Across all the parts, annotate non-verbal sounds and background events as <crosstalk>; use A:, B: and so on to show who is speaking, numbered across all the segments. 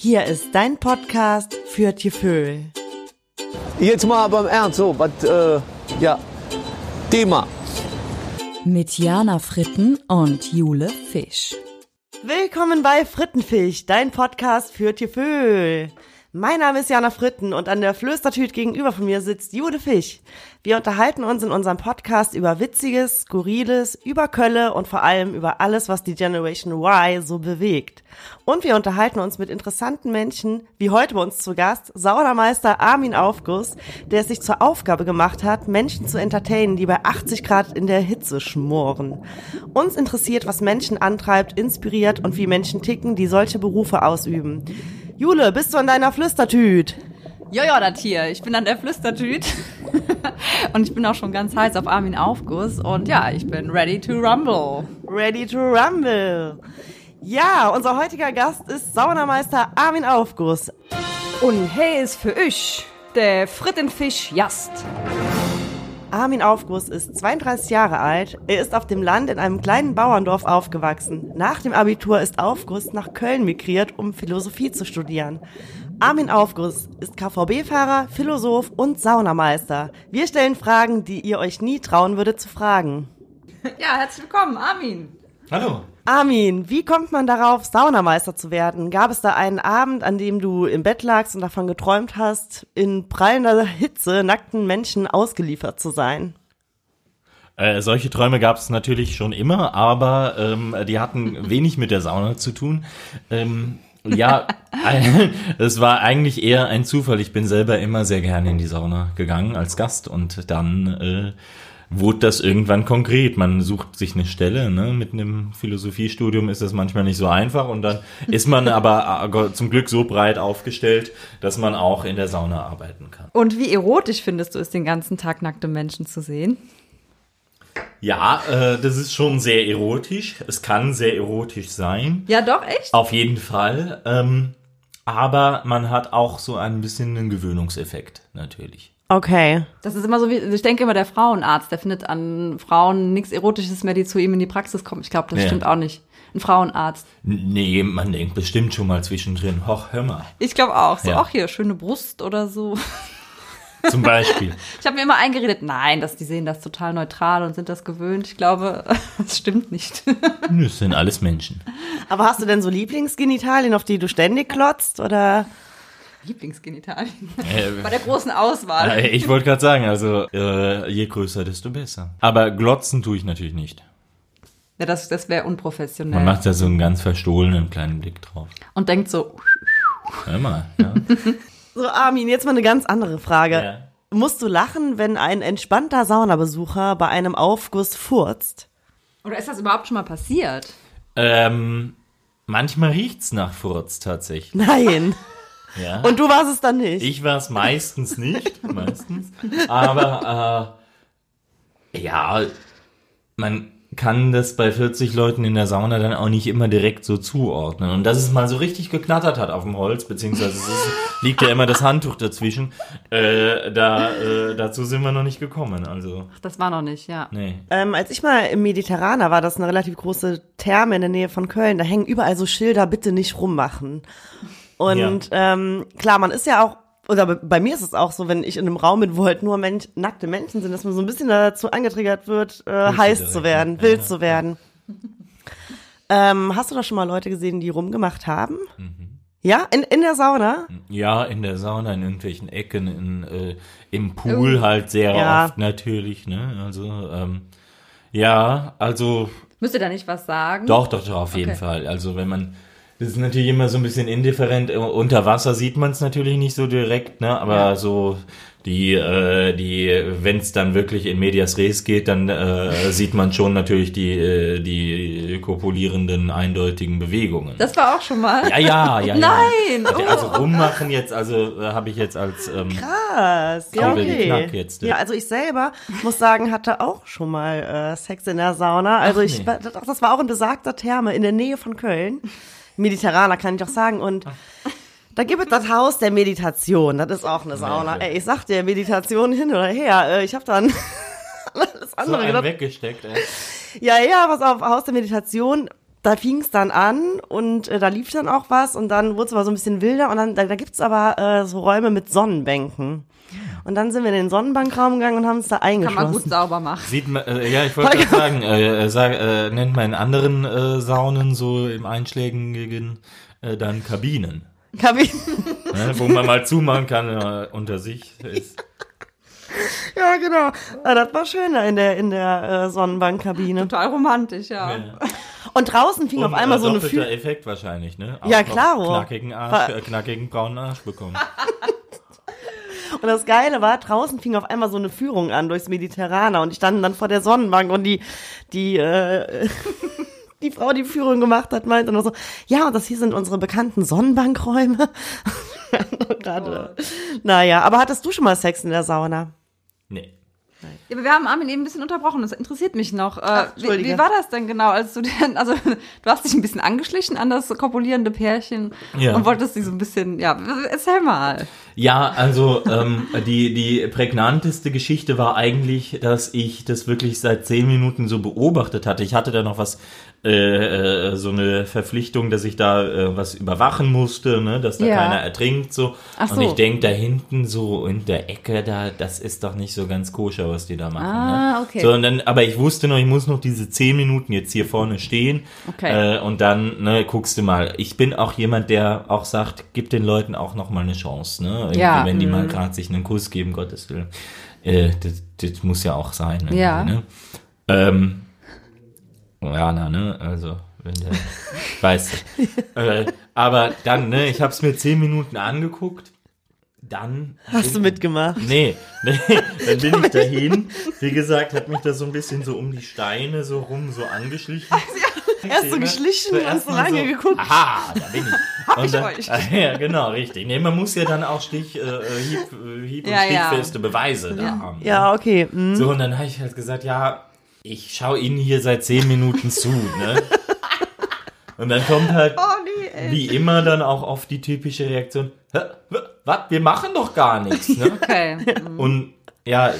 A: Hier ist dein Podcast für Tieföhl.
B: Jetzt mal beim Ernst, so, was, äh, ja, Thema.
C: Mit Jana Fritten und Jule Fisch.
A: Willkommen bei Frittenfisch, dein Podcast für Tieföhl. Mein Name ist Jana Fritten und an der Flöstertüte gegenüber von mir sitzt Jude Fisch. Wir unterhalten uns in unserem Podcast über Witziges, Skurriles, über Kölle und vor allem über alles, was die Generation Y so bewegt. Und wir unterhalten uns mit interessanten Menschen, wie heute bei uns zu Gast, Saunameister Armin Aufguss, der es sich zur Aufgabe gemacht hat, Menschen zu entertainen, die bei 80 Grad in der Hitze schmoren. Uns interessiert, was Menschen antreibt, inspiriert und wie Menschen ticken, die solche Berufe ausüben. Jule, bist du an deiner Flüstertüt?
C: Jojo, das hier. Ich bin an der Flüstertüt. <laughs> und ich bin auch schon ganz heiß auf Armin Aufguss. Und ja, ich bin ready to rumble.
A: Ready to rumble. Ja, unser heutiger Gast ist Saunameister Armin Aufguss.
D: Und hey ist für euch der Frittenfisch Jast.
A: Armin Aufguss ist 32 Jahre alt. Er ist auf dem Land in einem kleinen Bauerndorf aufgewachsen. Nach dem Abitur ist Aufguss nach Köln migriert, um Philosophie zu studieren. Armin Aufguss ist KVB-Fahrer, Philosoph und Saunameister. Wir stellen Fragen, die ihr euch nie trauen würdet zu fragen.
D: Ja, herzlich willkommen, Armin.
E: Hallo.
A: Armin, wie kommt man darauf, Saunameister zu werden? Gab es da einen Abend, an dem du im Bett lagst und davon geträumt hast, in prallender Hitze nackten Menschen ausgeliefert zu sein?
E: Äh, solche Träume gab es natürlich schon immer, aber ähm, die hatten <laughs> wenig mit der Sauna zu tun. Ähm, ja, <laughs> es war eigentlich eher ein Zufall. Ich bin selber immer sehr gerne in die Sauna gegangen als Gast und dann äh, wurde das irgendwann konkret. Man sucht sich eine Stelle, ne? Mit einem Philosophiestudium ist das manchmal nicht so einfach und dann <laughs> ist man aber äh, zum Glück so breit aufgestellt, dass man auch in der Sauna arbeiten kann.
D: Und wie erotisch findest du es, den ganzen Tag nackte Menschen zu sehen?
E: Ja, äh, das ist schon sehr erotisch. Es kann sehr erotisch sein.
D: Ja, doch, echt?
E: Auf jeden Fall. Ähm, aber man hat auch so ein bisschen einen Gewöhnungseffekt, natürlich.
A: Okay.
D: Das ist immer so wie, ich denke immer, der Frauenarzt, der findet an Frauen nichts Erotisches mehr, die zu ihm in die Praxis kommen. Ich glaube, das
E: Ja.
D: stimmt auch nicht. Ein Frauenarzt.
E: Nee, man denkt bestimmt schon mal zwischendrin, hoch, hör mal.
D: Ich glaube auch. So,
E: Ja.
D: auch hier, schöne Brust oder so. <laughs>
E: Zum Beispiel.
D: Ich habe mir immer eingeredet, nein, dass die sehen das total neutral und sind das gewöhnt. Ich glaube, <laughs> das stimmt nicht. <laughs>
E: das sind alles Menschen.
A: Aber hast du denn so Lieblingsgenitalien, auf die du ständig klotzt? Oder?
D: Lieblingsgenitalien.
E: Äh, <laughs>
D: Bei der großen Auswahl.
E: äh, ich wollte gerade sagen, also äh, je größer, desto besser. Aber glotzen tue ich natürlich nicht.
D: Ja, das, das wäre unprofessionell.
E: Man macht da so einen ganz verstohlenen kleinen Blick drauf.
D: und denkt so,
E: Hör mal, <laughs> ja.
A: So, Armin, jetzt mal eine ganz andere Frage.
E: ja.
A: Musst du lachen, wenn ein entspannter Saunabesucher bei einem Aufguss furzt?
D: oder ist das überhaupt schon mal passiert?
E: Ähm, manchmal riecht's nach Furz tatsächlich.
A: Nein. <laughs>
E: Ja.
A: Und du warst es dann nicht?
E: Ich war es meistens nicht, <laughs> meistens. Aber äh, ja, man kann das bei 40 Leuten in der Sauna dann auch nicht immer direkt so zuordnen. Und dass es mal so richtig geknattert hat auf dem Holz, beziehungsweise es ist, liegt ja immer das Handtuch dazwischen, äh, da, äh, dazu sind wir noch nicht gekommen. Also,
D: Ach, das war noch nicht, ja.
E: nee.
A: Ähm, als ich mal im Mediterraner war, das ist eine relativ große Therme in der Nähe von Köln, da hängen überall so Schilder, bitte nicht rummachen. Und ähm, klar, man ist ja auch, oder bei- mir ist es auch so, wenn ich in einem Raum bin, wo halt nur Mensch, nackte Menschen sind, dass man so ein bisschen dazu angetriggert wird, äh, heiß zu werden, wild
E: Ja,
A: zu werden. Ähm, hast du da schon mal Leute gesehen, die rumgemacht haben?
E: Mhm.
A: Ja, in, in der Sauna?
E: Ja, in der Sauna, in irgendwelchen Ecken, in, äh, im Pool halt sehr
A: Ja.
E: oft natürlich, ne? Also, ähm, ja, also
D: Müsst ihr da nicht was sagen?
E: Doch, doch, doch, auf jeden
D: Okay.
E: Fall. Also wenn man, das ist natürlich immer so ein bisschen indifferent. Unter Wasser sieht man es natürlich nicht so direkt, ne? Aber
D: Ja.
E: so die, äh, die, wenn es dann wirklich in Medias Res geht, dann äh, sieht man schon natürlich die, äh, die kopulierenden eindeutigen Bewegungen.
D: Das war auch schon mal.
E: ja, ja, ja.
D: Nein!
E: Ja. Also rummachen jetzt, also äh, habe ich jetzt als ähm,
A: Krass, ja, okay.
E: Knack jetzt, ne?
A: Ja, also ich selber muss sagen, hatte auch schon mal äh, Sex in der Sauna. Also
E: Ach,
A: ich,
E: nee.
A: das das war auch in besagter Therme in der Nähe von Köln. Mediterraner kann ich auch sagen. Und da gibt es das Haus der Meditation. Das ist auch eine Sauna. Ey, ich sag dir, Meditation hin oder her. Äh, ich habe dann <laughs> alles
E: so
A: andere
E: einen
A: gedacht.
E: weggesteckt. Ey.
A: Ja, ja, pass auf, Haus der Meditation. da fing es dann an und äh, da lief dann auch was und dann wurde es aber so ein bisschen wilder und dann da, da gibt's aber äh, so Räume mit Sonnenbänken. Und dann sind wir in den Sonnenbankraum gegangen und haben uns da
C: Kann
A: eingeschlossen.
C: man gut sauber machen.
E: Sieht man, äh, ja, ich wollte gerade <laughs> sagen, äh, äh, sag, äh, nennt man in anderen äh, Saunen so im einschlägigen äh, dann Kabinen,
A: Kabinen. <laughs>
E: ne, wo man mal zumachen kann äh, unter sich ist.
A: Ja, genau. Ja, das war schön da in der, in der äh, Sonnenbankkabine.
C: Total romantisch, ja.
A: Und draußen fing auf einmal
E: äh,
A: so eine Führung.
E: Effekt wahrscheinlich, ne? Auch
A: Ja,
E: noch
A: klaro.
E: Knackigen Arsch, äh, knackigen braunen Arsch bekommen. <laughs>
A: Und das Geile war, draußen fing auf einmal so eine Führung an durchs Mediterraner und ich stand dann vor der Sonnenbank und die, die, äh, <laughs> die Frau, die Führung gemacht hat, meinte nur so, ja, und das hier sind unsere bekannten Sonnenbankräume. <laughs> Gerade. Naja, aber hattest du schon mal Sex in der Sauna?
E: Nee.
C: Ja, aber wir haben Armin eben ein bisschen unterbrochen. Das interessiert mich noch. Äh, wie,
A: Entschuldige.
C: wie war das denn genau, als du denn, also <laughs> du hast dich ein bisschen angeschlichen an das kopulierende Pärchen
E: Ja.
C: und wolltest sie so ein bisschen, ja, erzähl mal.
E: Ja, also ähm, die, die prägnanteste Geschichte war eigentlich, dass ich das wirklich seit zehn Minuten so beobachtet hatte. Ich hatte da noch was, äh, äh, so eine Verpflichtung, dass ich da äh, was überwachen musste, ne, dass da
C: Ja.
E: keiner ertrinkt so.
C: Ach
E: Und
C: so.
E: ich denk da hinten so in der Ecke, da, das ist doch nicht so ganz koscher, was die da machen.
C: Ah,
E: ne?
C: okay.
E: So, und dann, aber ich wusste noch, ich muss noch diese zehn Minuten jetzt hier vorne stehen.
C: Okay.
E: Äh, und dann, ne, guckst du mal. Ich bin auch jemand, der auch sagt, gib den Leuten auch noch mal eine Chance, ne? Irgendwie,
C: Ja.
E: Wenn die mal gerade sich einen Kuss geben, Gottes Willen. Das, das muss ja auch sein.
C: Ja.
E: Ne? Ähm, ja, na, ne, also, wenn der, weißt du. äh, aber dann, ne, ich hab's mir zehn Minuten angeguckt, dann.
A: Hast du mitgemacht?
E: Nee, nee, dann bin ich dahin. Wie gesagt, hat mich da so ein bisschen so um die Steine so rum so angeschlichen. <laughs>
A: Erst so geschlichen und
E: Zuerst
A: so lange geguckt.
E: Aha, da bin ich. <laughs> und
C: ich
E: dann,
C: euch. <laughs>
E: Ja, genau, richtig. Nee, man muss ja dann auch Stich, äh, äh, Hieb, äh, Hieb und
C: Ja, ja.
E: stichfeste Beweise da haben. ne?
A: Ja, okay. hm.
E: So, und dann habe ich halt gesagt, ja, ich schaue Ihnen hier seit zehn Minuten zu, ne? Und dann kommt halt, wie immer, dann auch oft die typische Reaktion, "Hä? was, wir machen doch gar nichts, ne?
C: Okay.
E: Und ja,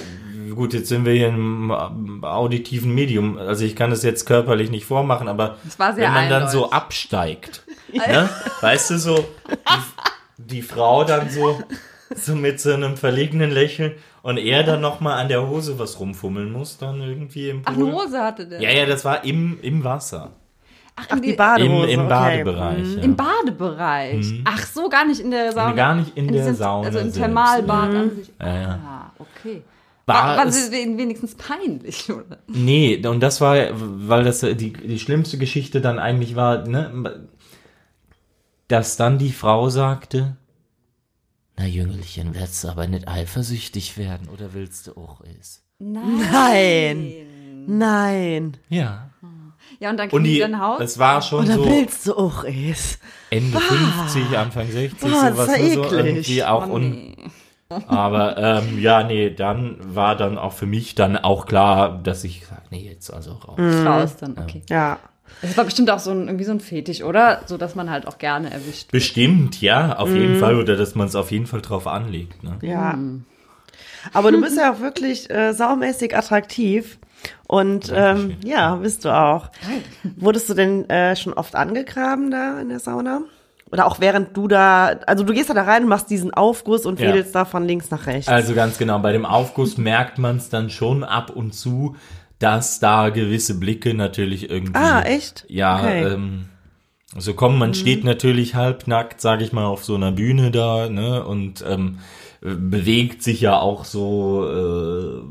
E: gut, jetzt sind wir hier im auditiven Medium. Also ich kann das jetzt körperlich nicht vormachen, aber
C: Das war sehr
E: wenn man dann so
C: eindeutig.
E: absteigt, ne? weißt du, so die, die Frau dann so, so mit so einem verlegenen Lächeln und er dann nochmal an der Hose was rumfummeln muss, dann irgendwie im Pool.
C: Ach, eine Hose hatte der.
E: Ja, ja, das war im, im Wasser.
C: Ach,
A: Ach,
C: in
A: die
E: Im,
A: Badehose.
E: im
A: okay.
E: Badebereich.
A: Hm.
E: Ja.
C: Im Badebereich. Ach so, gar nicht in der Sauna.
E: Gar nicht in der
C: diesem-
E: Sauna
C: Also im. Thermalbad an sich.
E: Ja, ja.
C: Ah, okay.
E: War
C: War,
E: es-
C: wenigstens peinlich, oder?
E: Nee, und das war, weil das die, die schlimmste Geschichte dann eigentlich war, ne, dass dann die Frau sagte, na Jüngelchen, willst du aber nicht eifersüchtig werden oder willst du auch es?
A: Nein. Nein.
E: Ja.
C: Ja, und dann
E: Und
C: kriegen die
E: die,
C: dann Haus.
E: es war schon
A: Oder
E: so
A: willst du auch es?
E: Ende 50, Anfang 60,
A: Boah, das
E: sowas,
A: ist ja
E: ne, so irgendwie auch
C: Oh,
E: un,
C: nee.
E: Aber ähm, ja, nee, dann war dann auch für mich dann auch klar, dass ich sag, nee, jetzt also raus.
A: Mhm.
C: Raus dann, okay.
A: Ja.
C: Das war bestimmt auch so ein, irgendwie so ein Fetisch, oder? So, dass man halt auch gerne erwischt.
E: Bestimmt, ja, auf
A: Mhm.
E: jeden Fall. Oder dass man es auf jeden Fall drauf anlegt. Ne?
A: Ja. Aber du bist ja auch wirklich äh, saumäßig attraktiv. Und ähm, ja, bist du auch. Wurdest du denn äh, schon oft angegraben da in der Sauna? Oder auch während du da, also du gehst da, da rein und machst diesen Aufguss und
E: Ja.
A: wedelst da von links nach rechts.
E: Also ganz genau, bei dem Aufguss merkt man es dann schon ab und zu, dass da gewisse Blicke natürlich irgendwie.
A: ah, echt?
E: Ja,
A: Okay. Mhm.
E: ähm, so kommen, man steht natürlich halbnackt, sage ich mal, auf so einer Bühne da, ne, und ähm, äh, bewegt sich ja auch so, äh,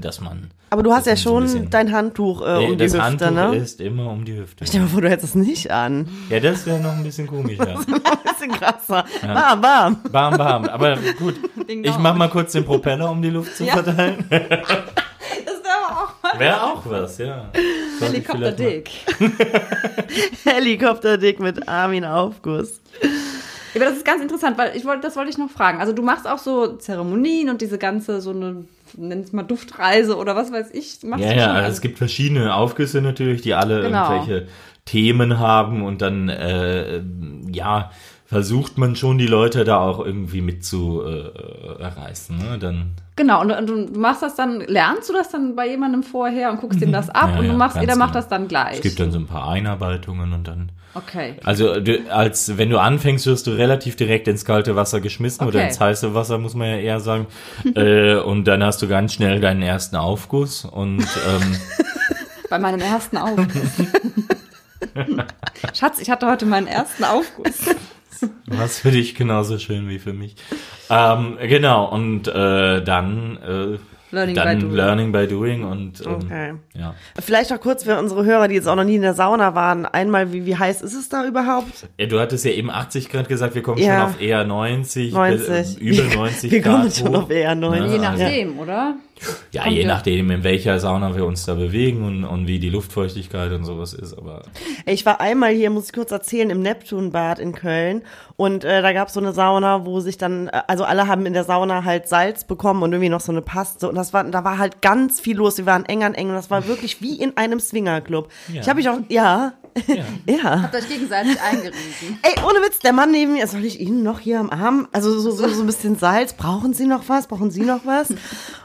E: dass man.
A: Aber du hast ja
E: so
A: schon
E: bisschen-
A: dein Handtuch äh, um die
E: das
A: Hüfte,
E: Handtuch
A: ne?
E: ist immer um die Hüfte.
A: Stell dir mal vor, du hättest es nicht an.
E: Ja, das wäre noch ein bisschen komischer. <laughs>
A: Ein bisschen krasser. Bam, bam.
E: Bam, bam. Aber gut, ich mach mal kurz den Propeller, um die Luft zu verteilen. <laughs> <laughs>
C: Wäre auch
E: was, ja.
C: Helikopterdick. <laughs>
A: Helikopterdick mit Armin Aufguss.
C: Aber das ist ganz interessant, weil ich wollte, das wollte ich noch fragen. Also du machst auch so Zeremonien und diese ganze, so eine, nenn es mal Duftreise oder was weiß ich. Machst
E: Ja,
C: du
E: ja,
C: schon?
E: also es gibt verschiedene Aufgüsse natürlich, die alle
C: Genau.
E: irgendwelche Themen haben und dann, äh, ja, versucht man schon die Leute da auch irgendwie mit zu äh, erreißen. Ne? Dann
C: Genau, und, und du machst das dann, lernst du das dann bei jemandem vorher und guckst ihm das ab
E: Mhm. Ja,
C: und du machst, jeder macht
E: genau.
C: das dann gleich.
E: es gibt dann so ein paar Einarbeitungen und dann
C: okay.
E: Also du, als wenn du anfängst, wirst du relativ direkt ins kalte Wasser geschmissen oder
C: Okay.
E: ins heiße Wasser, muss man ja eher sagen. <laughs> äh, und dann hast du ganz schnell deinen ersten Aufguss und ähm, <laughs>
C: Bei meinem ersten Aufguss. <laughs> Schatz, ich hatte heute meinen ersten Aufguss.
E: Was für dich genauso schön wie für mich. Ähm, genau und äh, dann äh,
C: Learning
E: dann
C: by doing.
E: Learning by doing und ähm,
A: Okay.
E: ja.
A: Vielleicht auch kurz für unsere Hörer, die jetzt auch noch nie in der Sauna waren, einmal, wie, wie heiß ist es da überhaupt?
E: Ja, Du hattest ja eben 80 Grad gesagt, wir kommen
A: Ja.
E: schon auf eher 90,
A: 90.
E: Äh, über 90
A: Wir <laughs>
E: Grad.
A: kommen schon
E: hoch.
A: auf eher 90.
C: Je
E: Ja,
C: nachdem, oder?
E: Ja,
C: Kommt
E: je
C: ja-
E: nachdem, in welcher Sauna wir uns da bewegen und, und wie die Luftfeuchtigkeit und sowas ist. Aber
A: Ich war einmal hier, muss ich kurz erzählen, im Neptunbad in Köln und äh, da gab es so eine Sauna, wo sich dann, äh, also alle haben in der Sauna halt Salz bekommen und irgendwie noch so eine Paste und das war, da war halt ganz viel los. Wir waren eng an eng und das war wirklich wie in einem Swingerclub.
E: Ja.
A: Ich habe mich auch, ja, <laughs> ja.
C: Habt euch gegenseitig eingerieben.
A: Ey, ohne Witz, der Mann neben mir, soll ich Ihnen noch hier am Arm? Also so, so, so ein bisschen Salz. Brauchen Sie noch was? Brauchen Sie noch was?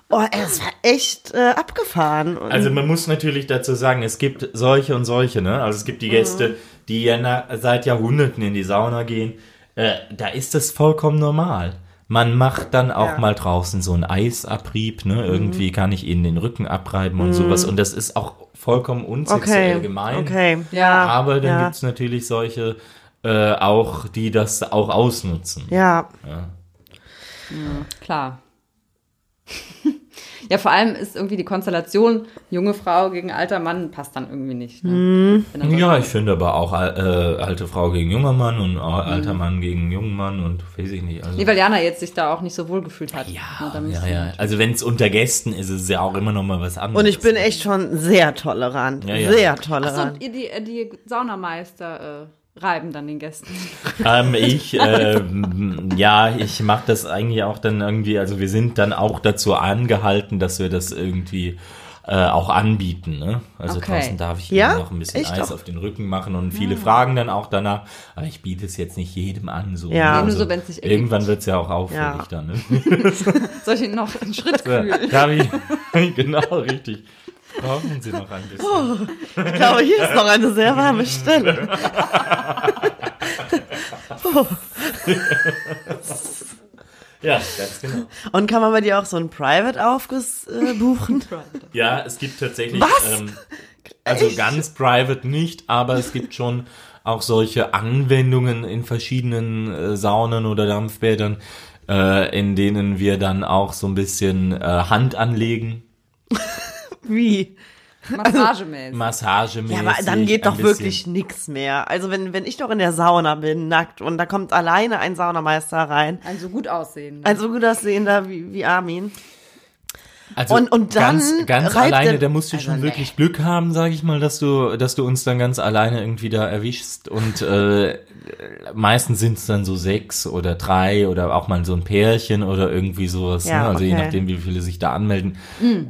A: Oh, ey, es war echt äh, abgefahren. Und,
E: Also man muss natürlich dazu sagen, es gibt solche und solche, ne? Also es gibt die Gäste, die ja na, seit Jahrhunderten in die Sauna gehen. Äh, da ist das vollkommen normal. Man macht dann auch
A: Ja.
E: mal draußen so einen Eisabrieb, ne? Irgendwie kann ich ihnen den Rücken abreiben und sowas. Und das ist auch vollkommen unsexuell
A: okay,
E: gemein.
A: okay, ja.
E: Aber dann
A: ja,
E: gibt's natürlich solche äh, auch, die das auch ausnutzen.
A: Ja,
C: Klar. <laughs> Ja, vor allem ist irgendwie die Konstellation junge Frau gegen alter Mann passt dann irgendwie nicht. Ne? So-
E: Ja, ich finde aber auch äh, alte Frau gegen junger Mann und
A: Mhm.
E: alter Mann gegen jungen Mann und weiß ich nicht. Also,
C: Nee, weil Jana jetzt sich da auch nicht so wohl gefühlt hat.
E: ja, ja, ja. Also wenn es unter Gästen ist, ist es ja auch immer noch mal was anderes.
A: und ich bin echt schon sehr tolerant.
E: Ja, ja.
A: Sehr
C: Achso,
A: tolerant.
C: und ihr, die, die Saunameister äh, reiben dann den Gästen. <laughs>
E: Ähm, ich, äh, ja, ich mache das eigentlich auch dann irgendwie, also wir sind dann auch dazu angehalten, dass wir das irgendwie äh, auch anbieten. Ne? Also
C: Okay.
E: draußen darf ich
A: Ja?
E: noch ein bisschen
A: Echt
E: Eis
A: auch?
E: auf den Rücken machen und viele fragen dann auch danach, aber ich biete es jetzt nicht jedem an. So,
A: Ja.
E: ne?
A: Nee,
C: nur so, wenn's sich ergibt.
E: Irgendwann wird's ja auch auffällig
A: Ja.
E: dann. Ne? <laughs>
C: Soll ich noch einen Schritt
E: Ja,
C: kühlen?
E: darf ich, <laughs> genau, richtig. Brauchen Sie noch ein bisschen.
A: Ich glaube, hier ist noch eine sehr warme Stelle. <laughs>
E: Ja, ganz genau.
A: Und kann man bei dir auch so einen Private-Aufguss äh, buchen? <laughs>
E: Ja, es gibt tatsächlich,
A: Was?
E: ähm, also ganz private nicht, aber es gibt schon auch solche Anwendungen in verschiedenen äh, Saunen oder Dampfbädern, äh, in denen wir dann auch so ein bisschen äh, Hand anlegen, <laughs>
A: Wie?
C: Massagemäßig.
E: massagemäßig.
A: Ja, aber dann geht doch wirklich nix mehr. Also wenn, wenn ich doch in der Sauna bin, nackt, und da kommt alleine ein Saunameister rein,
C: Ein so gut aussehen.
A: ein so gut aussehender wie, wie Armin.
E: Also
A: Und- und dann
E: ganz, ganz alleine,
A: der-
E: da musst du
A: Also
E: schon
A: nee.
E: wirklich Glück haben, sage ich mal, dass du, dass du uns dann ganz alleine irgendwie da erwischst. Und äh, meistens sind es dann so sechs oder drei oder auch mal so ein Pärchen oder irgendwie sowas.
A: Ja,
E: ne? Also je
A: okay.
E: nachdem, wie viele sich da anmelden.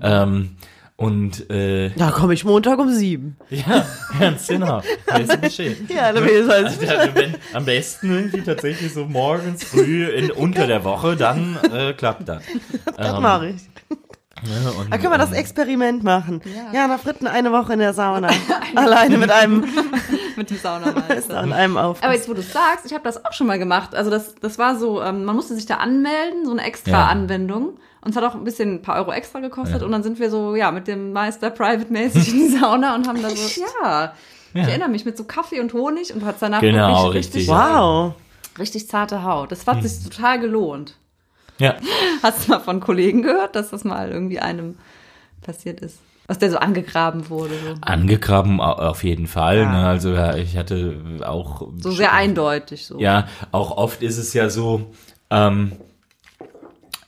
E: Ähm, und äh,
A: Da komme ich Montag um sieben.
E: ja, ganz genau. Weißt du Bescheid.
A: Ja, da weiß ich
E: wenn, am besten irgendwie tatsächlich so morgens früh in, unter der Woche, dann äh, klappt das. <laughs>
A: Das mache ich.
E: Ne? Und,
A: Da können wir das
E: ähm,
A: Experiment machen. Ja, nach Fritten eine Woche in der Sauna. <laughs> Alleine mit einem, <laughs>
C: mit dem Saunameister.
A: an einem Aufguss.
C: Aber jetzt, wo du es sagst, ich habe das auch schon mal gemacht. Also das, das war so, ähm, man musste sich da anmelden, so eine extra
E: Ja.
C: Anwendung. Und es hat auch ein bisschen ein paar Euro extra gekostet.
E: Ja.
C: Und dann sind wir so, ja, mit dem Meister private-mäßig in die Sauna und haben da so, ja, ich erinnere mich, mit so Kaffee und Honig und hat danach
E: Genau,
C: wirklich
E: richtig.
C: richtig,
A: wow.
C: richtig zarte Haut. Das hat sich total gelohnt.
E: Ja.
C: Hast du mal von Kollegen gehört, dass das mal irgendwie einem passiert ist? Dass der so angegraben wurde. So,
E: Angegraben au- auf jeden Fall.
A: Ja.
E: Ne? Also ja, ich hatte auch.
C: so sehr eindeutig. So.
E: Ja, auch oft ist es ja so, ähm,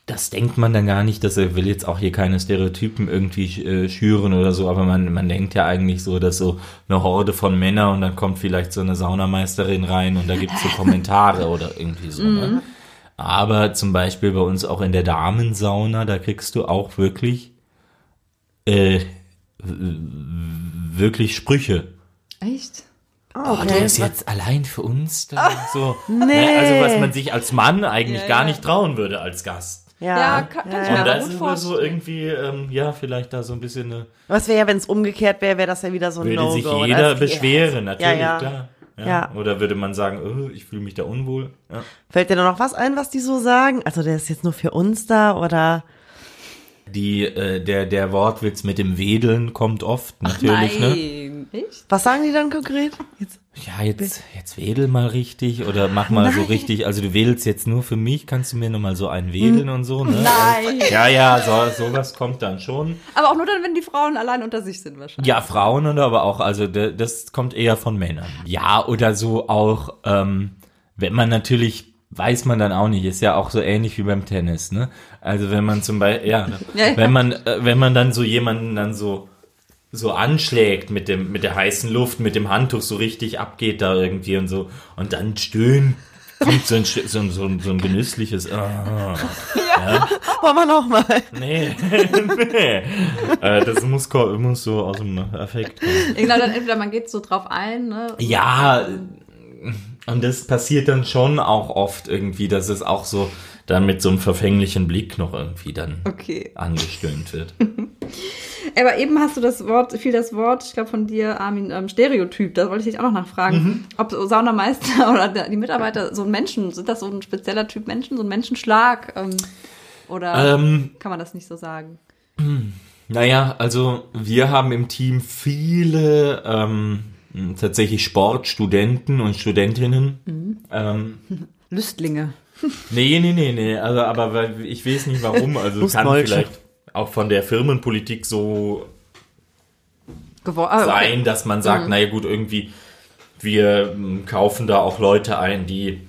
E: das denkt man dann gar nicht, dass er will jetzt auch hier keine Stereotypen irgendwie äh, schüren oder so, aber man, man denkt ja eigentlich so, dass so eine Horde von Männern und dann kommt vielleicht so eine Saunameisterin rein und da gibt's so Kommentare <laughs> oder irgendwie so. Ne? Aber zum Beispiel bei uns auch in der Damensauna, da kriegst du auch wirklich äh, wirklich Sprüche.
C: Echt?
E: oh, der ist jetzt allein für uns da. So.
A: Nee.
E: Ne? Also was man sich als Mann eigentlich
C: Ja,
E: gar
C: ja.
E: nicht trauen würde als Gast.
A: Ja.
C: Ja, kann, kann ich mir
E: Und da
C: aber gut
E: wir so
C: vorstellen.
E: irgendwie, ähm, ja, vielleicht da so ein bisschen eine,
A: Was wäre ja, wenn es umgekehrt wäre, wäre das ja wieder so ein
E: würde
A: No-Go.
E: sich
A: Und
E: jeder beschweren, natürlich,
A: ja.
E: klar. Ja.
A: Ja.
E: Oder würde man sagen, oh, ich fühle mich da unwohl. Ja.
A: Fällt dir da noch was ein, was die so sagen? Also der ist jetzt nur für uns da oder?
E: Die, äh, der, der Wortwitz mit dem Wedeln kommt oft, natürlich, ne?
C: Nein, echt?
A: Was sagen die dann konkret? Jetzt,
E: Ja, jetzt, jetzt wedel mal richtig oder mach mal so richtig. Also du wedelst jetzt nur für mich, kannst du mir nochmal so einen wedeln und so, ne?
C: Nein.
E: Ja, ja, so, sowas kommt dann schon.
C: Aber auch nur dann, wenn die Frauen allein unter sich sind wahrscheinlich.
E: Ja, Frauen und aber auch, also das kommt eher von Männern. Ja, oder so auch, ähm, wenn man natürlich, weiß man dann auch nicht, ist ja auch so ähnlich wie beim Tennis, ne? Also wenn man zum Beispiel, ja, <laughs>
C: Ja, ja.
E: wenn man, äh, wenn man dann so jemanden dann so so anschlägt mit dem mit der heißen Luft, mit dem Handtuch so richtig abgeht da irgendwie und so und dann stöhnt kommt so ein, so ein, so ein, so ein genüssliches ah,
A: wollen wir noch mal?
E: nee, nee. <laughs> Äh, das muss, muss so aus dem Affekt kommen.
C: Genau, dann entweder man geht so drauf ein, ne?
E: Ja, und das passiert dann schon auch oft irgendwie, dass es auch so dann mit so einem verfänglichen Blick noch irgendwie dann
C: Okay.
E: angestöhnt wird. <laughs>
C: Aber eben hast du das Wort, fiel das Wort, ich glaube von dir, Armin, ähm, Stereotyp. Da wollte ich dich auch noch nachfragen.
E: Mhm.
C: Ob so Saunameister <laughs> oder der, die Mitarbeiter so ein Menschen, sind das so ein spezieller Typ Menschen, so ein Menschenschlag? Ähm, oder
E: ähm,
C: kann man das nicht so sagen? <clears throat>
E: naja, also wir haben im Team viele ähm, tatsächlich Sportstudenten und Studentinnen. Ähm, <laughs>
C: Lüstlinge.
E: nee, nee, nee, nee, also aber weil ich weiß nicht warum, also kann vielleicht auch von der Firmenpolitik so
C: Gewor ah, okay.
E: sein, dass man sagt, naja gut, irgendwie, wir ähm, kaufen da auch Leute ein, die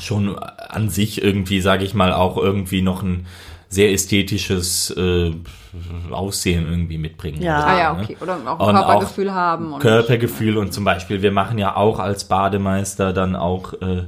E: schon an sich irgendwie, sage ich mal, auch irgendwie noch ein sehr ästhetisches äh, Aussehen irgendwie mitbringen.
A: Ja.
E: oder
C: Ah ja,
E: ne?
C: okay. Oder auch
E: Und
C: Körpergefühl haben. Und
E: Körpergefühl und zum Beispiel, wir machen ja auch als Bademeister dann auch äh,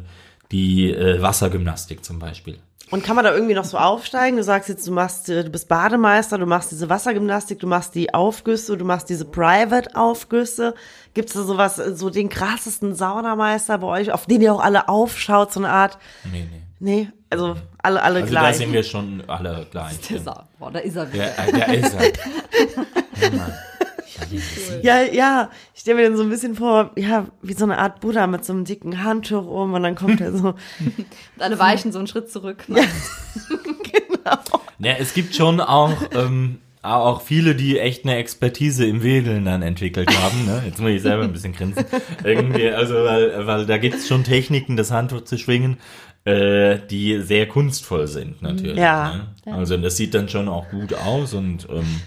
E: die äh, Wassergymnastik zum Beispiel.
A: Und kann man da irgendwie noch so aufsteigen? Du sagst jetzt, du machst, äh, du bist Bademeister, du machst diese Wassergymnastik, du machst die Aufgüsse, du machst diese Private-Aufgüsse. Gibt es da sowas, äh, so den krassesten Saunameister bei euch, auf den ihr auch alle aufschaut, so eine Art?
E: Nee, nee.
A: Nee, also alle, alle
E: Also da
A: gleich.
E: sind wir schon alle gleich.
C: Sa- Boah, da ist er wieder.
E: Ja, äh, der ist er. <laughs> Ja, Mann.
A: Ja, ja, ich stelle mir den so ein bisschen vor, ja, wie so eine Art Buddha mit so einem dicken Handtuch um und dann kommt er so.
C: Und alle weichen so einen Schritt zurück. Ne?
E: Ja, <laughs> es gibt schon auch, ähm, auch viele, die echt eine Expertise im Wedeln dann entwickelt haben. Ne? Jetzt muss ich selber ein bisschen grinsen. Irgendwie, also, weil, weil da gibt's schon Techniken, das Handtuch zu schwingen, äh, die sehr kunstvoll sind natürlich.
A: Ja.
E: Ne? Also das sieht dann schon auch gut aus und ähm,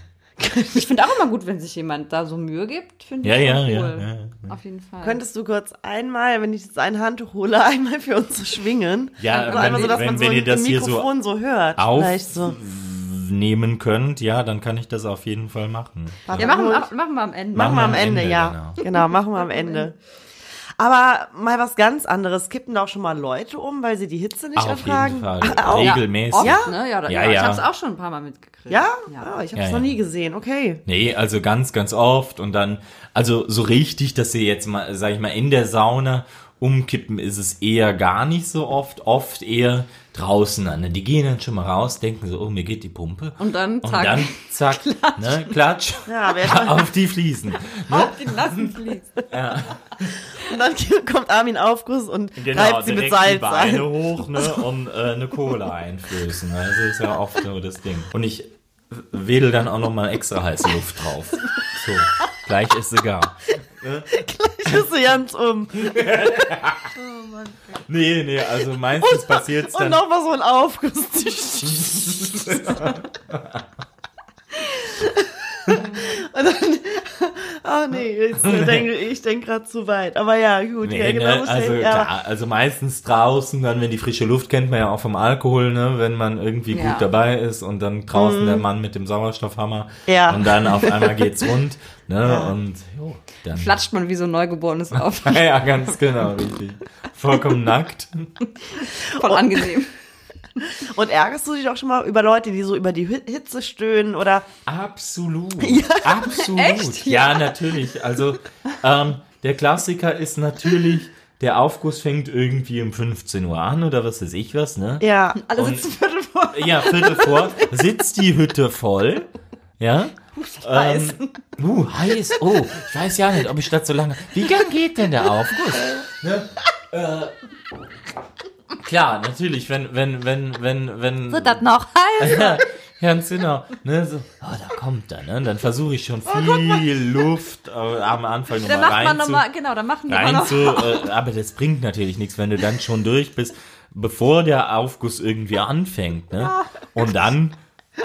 E: <laughs>
C: Ich finde auch immer gut, wenn sich jemand da so Mühe gibt. Finde
E: ja,
C: ich
E: ja,
C: schon
E: ja,
C: cool.
E: ja.
C: Auf jeden Fall.
A: Könntest du kurz einmal, wenn ich jetzt ein Handtuch hole, <laughs> einmal für uns zu schwingen?
E: Ja,
A: also
E: wenn
A: einmal so,
E: ihr-
A: dass
E: wenn-
A: man so
E: wenn ihr das hier so
A: Mikrofon so, hört.
E: auf-
A: Vielleicht so.
E: Nehmen könnt, ja, dann kann ich das auf jeden Fall machen.
C: ja, machen, wir- machen wir am Ende.
A: Machen wir am Ende,
E: Ende,
A: ja. Genau. machen wir am Ende. Aber mal was ganz anderes. Kippen da auch schon mal Leute um, weil sie die Hitze nicht
E: Auf
A: ertragen?
E: jeden Fall. <laughs>
A: Auch.
E: Regelmäßig.
C: Oft,
A: Ja?
C: ne? Ja, da,
E: Ja,
C: ja, ich habe es auch schon ein paar Mal mitgekriegt.
A: Ja?
C: Ja.
A: Ah, ich habe
E: Ja,
A: es noch
E: ja.
A: nie gesehen. Okay.
E: Nee, also ganz, ganz oft und dann, also so richtig, dass sie jetzt mal, sag ich mal, in der Sauna umkippen, ist es eher gar nicht so oft, oft eher draußen an. Die gehen dann schon mal raus, denken so, oh, mir geht die Pumpe.
C: Und dann
E: Und
C: zack.
E: dann, zack, <laughs> ne, klatsch,
A: Ja, wer <laughs>
E: auf die Fliesen. Ne? <laughs>
C: die nassen fließt.
A: Und dann kommt Armin Aufguss und
E: Genau,
A: reibt sie mit
E: direkt die
A: Salz
E: Beine
A: ein.
E: hoch ne, und äh, eine Cola einflößen. Das ist ja oft so das Ding. Und ich wedel dann auch noch mal extra heiße Luft drauf. So, gleich ist <laughs> egal.
A: Ich ist ganz um. <laughs>
E: Nee, nee, also meistens passiert's
A: Und
E: dann.
A: nochmal so ein Aufguss. <laughs> Und dann, oh <laughs> nee, jetzt äh, <laughs> denke, ich denke gerade zu weit. Aber ja, gut.
E: Nee,
A: ja, genau
E: ne,
A: so
E: also,
A: ja.
E: klar, also meistens draußen, dann wenn die frische Luft kennt man ja auch vom Alkohol, ne, wenn man irgendwie
C: Ja.
E: gut dabei ist und dann draußen der Mann mit dem Sauerstoffhammer
A: Mhm. Ja.
E: und dann auf einmal geht's rund, ne,
A: Ja.
E: und jo, dann
C: Flatscht man wie so ein Neugeborenes <laughs> auf.
E: ja, ganz genau, richtig. Vollkommen nackt.
C: Voll angenehm. <laughs>
A: Und ärgerst du dich auch schon mal über Leute, die so über die Hi- Hitze stöhnen oder
E: Absolut. <laughs> Absolut. Ja, natürlich. Also, ähm, der Klassiker ist natürlich, der Aufguss fängt irgendwie um 15 Uhr an oder was weiß ich was, ne?
A: Ja.
F: Alle
E: Und-
F: sitzen Viertel vor.
E: Ja, Viertel vor, sitzt die Hütte voll, ja?
A: heiß.
E: Ähm, uh, heiß. Oh, ich weiß ja nicht, ob ich das so lange. Wie lang geht denn der Aufguss? Ne? Äh, klar, natürlich, wenn, wenn, wenn, wenn, wenn.
C: Wird das noch <laughs> heiß?
E: Ja, ganz genau. Ne, so, oh, da kommt er, ne? Dann versuche ich schon viel Luft äh, am Anfang
C: Dann
E: nochmal
C: macht man
E: rein zu,
C: nochmal, genau, dann machen wir
E: rein
C: noch.
E: zu äh, aber das bringt natürlich nichts, wenn du dann schon durch bist, bevor der Aufguss irgendwie anfängt, ne? Und dann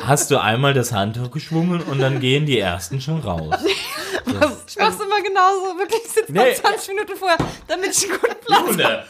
E: hast du einmal das Handtuch geschwungen und dann gehen die ersten schon raus.
F: Ich mach's immer genauso. Wirklich, ich sitze
E: Nee.
F: noch 20 Minuten vorher, damit ich einen guten Platz
E: Junge,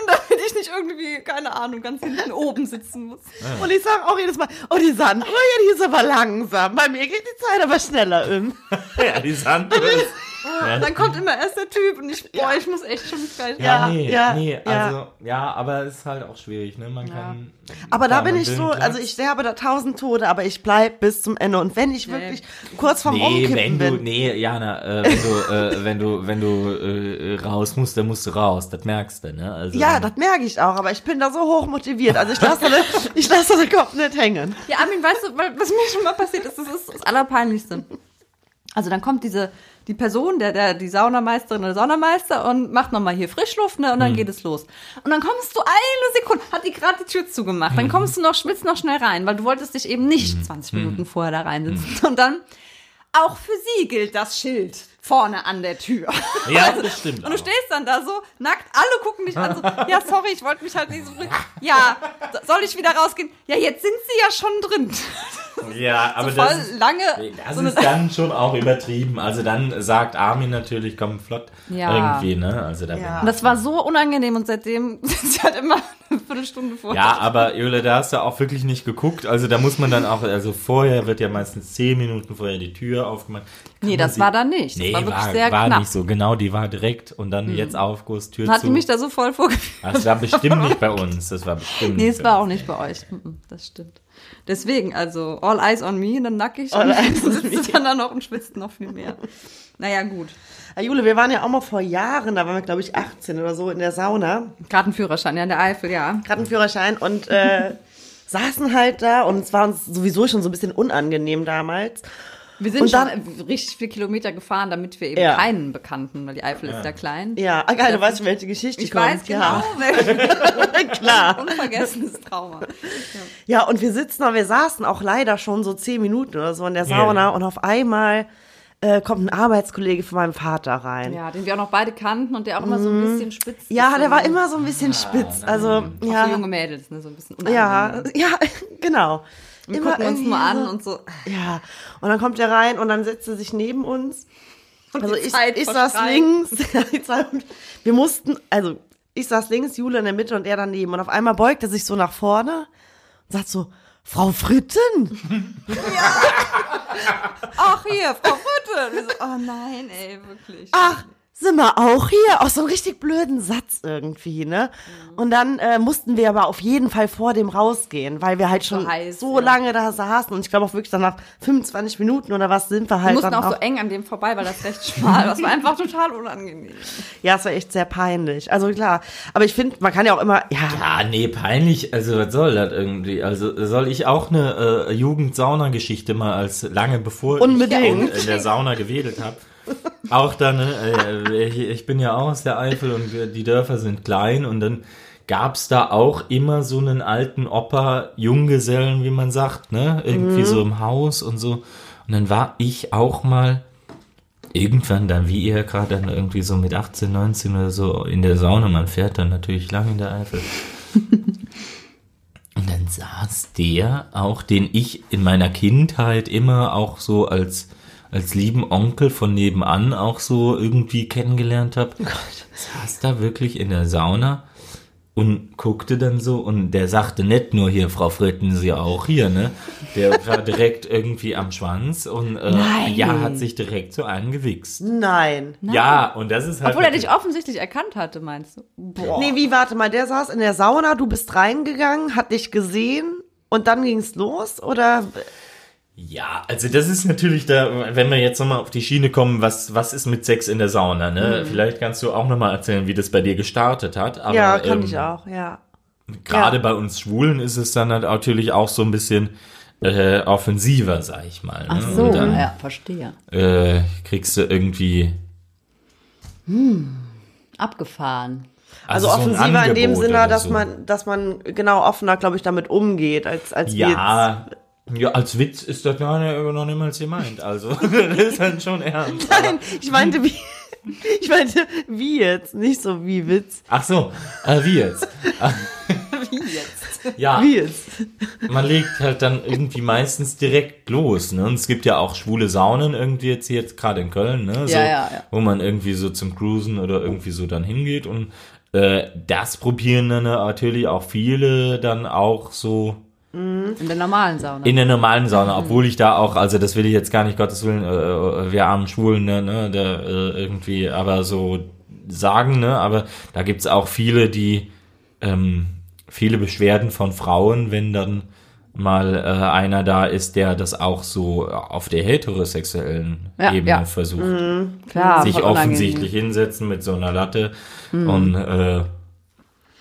F: und <laughs> damit ich nicht irgendwie, keine Ahnung, ganz hinten oben sitzen muss.
A: Und ich sage auch jedes Mal, oh, die Sandra, ja, die ist aber langsam. Bei mir geht die Zeit aber schneller um. <laughs>
E: ja, die Sand <laughs> ist.
F: Und dann kommt immer erst der Typ und ich, boah, ich muss echt schon gleich.
E: Ja,
A: Ja,
E: nee,
A: ja,
E: nee,
A: ja.
E: also, ja, aber es ist halt auch schwierig, ne? Man kann.
A: Aber da bin ich so,
E: Platz.
A: also ich sterbe da tausend Tode, aber ich bleib bis zum Ende. Und wenn ich wirklich kurz vorm
E: Nee,
A: Umkippen
E: wenn du,
A: bin.
E: nee, Jana, äh, wenn du, äh, <laughs> wenn du, wenn du äh, raus musst, dann musst du raus. Das merkst du, ne? Also,
A: Ja, das merke ich auch, aber ich bin da so hoch motiviert. Also ich lasse <laughs> ich lasse den Kopf nicht hängen.
F: Ja, Armin, weißt du, was mir schon mal passiert ist, das ist das Allerpeinlichste.
C: Also dann kommt diese, die Person, der, der, die Saunameisterin oder Saunameister und macht nochmal hier Frischluft, ne, und dann geht es los. Und dann kommst du eine Sekunde, hat die gerade die Tür zugemacht, dann kommst du noch, schwitzt noch schnell rein, weil du wolltest dich eben nicht 20
E: Hm.
C: Minuten vorher da reinsitzen. Und dann, auch für sie gilt das Schild vorne an der Tür.
E: Ja, <laughs> das stimmt.
C: Und du stehst dann da so, nackt, alle gucken dich an, so, ja, sorry, ich wollte mich halt nicht so, ja, so- soll ich wieder rausgehen? Ja, jetzt sind sie ja schon drin. <laughs>
E: Ja, aber
C: Voll
E: das, ist-
C: lange,
E: das
C: so
E: ist dann schon auch übertrieben. Also dann sagt Armin natürlich, komm flott
C: Ja.
E: irgendwie, ne? Also da
A: Ja.
C: Und das war so unangenehm und seitdem <laughs> sind sie halt immer eine Viertelstunde vor.
E: Ja, aber Jule, da hast du auch wirklich nicht geguckt. Also da muss man dann auch, also vorher wird ja meistens zehn Minuten vorher die Tür aufgemacht. Kann
C: Nee, das
E: sie-
C: war da nicht. Das
E: Nee,
C: war wirklich
E: war,
C: sehr
E: war
C: knapp.
E: nicht so. Genau, die war direkt und dann jetzt Aufguss, Tür
C: Dann hat
E: zu.
C: die mich da so voll vorgeführt.
E: das war bestimmt nicht bei <laughs> uns. Das war bestimmt
C: Nee, es war auch nicht bei euch. Mhm, Das stimmt. Deswegen, also all eyes on me, dann nackig
A: All
C: und
A: eyes on
C: sitzt dann da noch und schwitzt noch viel mehr. Naja, gut.
A: Ja, Jule, wir waren ja auch mal vor Jahren, da waren wir, glaube ich, 18 oder so in der Sauna.
C: Kartenführerschein, ja, in der Eifel, ja.
A: Gerade einen Führerschein und äh, <laughs> saßen halt da und es war uns sowieso schon so ein bisschen unangenehm damals.
C: Wir sind
A: Und
C: schon
A: dann-
C: äh, richtig viele Kilometer gefahren, damit wir eben
A: Ja.
C: keinen Bekannten, weil die Eifel ist ja klein.
A: Ja, ah, geil, du weißt schon, welche Geschichte
C: Ich
A: kommt.
C: weiß genau, <laughs>
A: Ja,
C: welches <laughs>
A: klar. <laughs>
C: unvergessenes Trauma.
A: Ja, und wir sitzen, aber wir saßen auch leider schon so zehn Minuten oder so in der Sauna
E: Ja.
A: und auf einmal äh, kommt ein Arbeitskollege von meinem Vater rein.
C: Ja, den wir auch noch beide kannten und der auch immer so ein bisschen spitz.
A: Mhm. Ja, der war immer so ein bisschen spitz. Also,
C: Auch
A: ja.
C: für junge Mädels, ne, so ein bisschen
A: Ja,
C: unangenehm.
A: ja, genau.
C: Wir gucken uns nur an und so.
A: Ja, und dann kommt er rein und dann setzt er sich neben uns. Also
C: die
A: ich, ich saß links. <laughs> Ja, wir mussten, also ich saß links, Jule in der Mitte und er daneben. Und auf einmal beugt er sich so nach vorne und sagt so, Frau Fritten. <laughs>
C: Ach, hier, Frau. Wir so, oh nein, ey, wirklich.
A: Ach, sind wir auch hier? Auch so einen richtig blöden Satz irgendwie, ne? Und dann äh, mussten wir aber auf jeden Fall vor dem rausgehen, weil wir halt schon so,
C: heiß, ja.
A: lange da saßen. Und ich glaube auch wirklich dann nach 25 Minuten oder was sind wir
C: Wir
A: halt
C: mussten
A: dann
C: auch so eng an dem vorbei, weil das recht schmal war. Das war einfach total unangenehm. <laughs>
A: Ja, es war echt sehr peinlich. Also klar, aber ich finde, man kann ja auch immer, ja,
E: Ja, nee, peinlich. Also, was soll das irgendwie? Also, soll ich auch eine äh, Jugend-Sauna-Geschichte mal als lange bevor
A: Unbedingt.
E: ich in der Sauna gewedelt habe? Auch dann, ne, äh, ich, ich bin ja auch aus der Eifel und die Dörfer sind klein und dann gab's da auch immer so einen alten Opa, Junggesellen, wie man sagt, ne? Irgendwie so im Haus und so. Und dann war ich auch mal irgendwann dann, wie ihr gerade dann irgendwie so mit 18, 19 oder so in der Sauna, man fährt dann natürlich lang in der Eifel. <laughs> Und dann saß der auch, den ich in meiner Kindheit immer auch so als, als lieben Onkel von nebenan auch so irgendwie kennengelernt habe. saß da wirklich in der Sauna und guckte dann so und der sagte nicht nur hier, Frau Fritten, Sie auch hier, ne? Der <laughs> war direkt irgendwie am Schwanz und äh,
A: Nein.
E: ja, hat sich direkt so angewichst.
A: nein.
E: Ja, und das ist halt.
C: Obwohl er dich offensichtlich erkannt hatte, meinst du? Boah.
A: Nee, wie, warte mal, der saß in der Sauna, du bist reingegangen, hat dich gesehen und dann ging's los oder?
E: Ja, also das ist natürlich da, wenn wir jetzt nochmal auf die Schiene kommen, was, was ist mit Sex in der Sauna, ne? Vielleicht kannst du auch nochmal erzählen, wie das bei dir gestartet hat. Aber,
A: ja, kann
E: ähm,
A: ich auch, ja.
E: Gerade
A: Ja.
E: bei uns Schwulen ist es dann halt natürlich auch so ein bisschen äh, offensiver, sag ich mal. Ne?
C: Ach so,
E: Und dann
C: ja, verstehe.
E: äh, kriegst du irgendwie
C: Abgefahren.
A: Also,
E: so ein
A: offensiver in dem Sinne, dass
E: so.
A: man, dass man genau offener, glaube ich, damit umgeht, als, als wir jetzt.
E: Ja, ja, als Witz ist das gar nicht, noch niemals gemeint. Also, <laughs> das ist dann schon ernst.
A: Nein, ich meinte wie, <laughs> ich meinte wie jetzt, nicht so wie Witz.
E: Ach so, äh, wie jetzt? <laughs>
C: Wie jetzt?
E: Ja,
A: Wie jetzt?
E: man legt halt dann irgendwie meistens direkt los. Ne? Und es gibt ja auch schwule Saunen irgendwie jetzt hier, jetzt gerade in Köln, ne? so,
C: Ja, ja, ja.
E: wo man irgendwie so zum Cruisen oder irgendwie so dann hingeht. Und äh, das probieren dann natürlich auch viele dann auch so
C: In der normalen Sauna.
E: in der normalen Sauna, obwohl ich da auch, also das will ich jetzt gar nicht, Gottes Willen, äh, äh, wir armen Schwulen, ne, ne, da äh, irgendwie, aber so sagen, ne, aber da gibt's auch viele, die ähm, viele Beschwerden von Frauen, wenn dann mal äh, einer da ist, der das auch so auf der heterosexuellen
C: Ja,
E: Ebene
C: ja.
E: versucht.
C: Klar,
E: sich offensichtlich hinsetzen mit so einer Latte
A: Mhm.
E: und äh,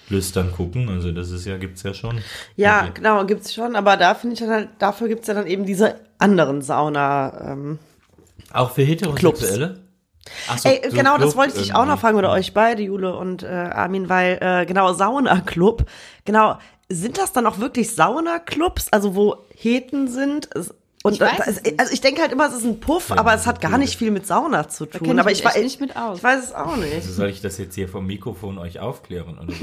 E: lüstern gucken. Also das ist ja, gibt's ja schon.
A: Ja,
E: Okay.
A: genau, gibt's schon, aber da finde ich dann halt, dafür gibt's ja dann eben diese anderen Sauna, ähm,
E: Auch für Heterosexuelle? Ach so,
A: Ey,
E: so
A: genau, das
E: Club
A: wollte ich dich auch noch fragen, oder euch beide, Jule und äh, Armin, weil, äh, genau, Sauna-Club, genau, sind das dann auch wirklich Sauna-Clubs, also wo Heten sind? Und
C: Ich weiß
A: da
C: es
A: ist,
C: nicht.
A: also ich denke halt immer, es ist ein Puff, aber es hat gar nicht viel mit Sauna zu tun. aber ich, wei-
C: echt nicht mit aus.
A: Ich weiß es auch nicht.
E: Also soll ich das jetzt hier vom Mikrofon euch aufklären? <laughs> Oder?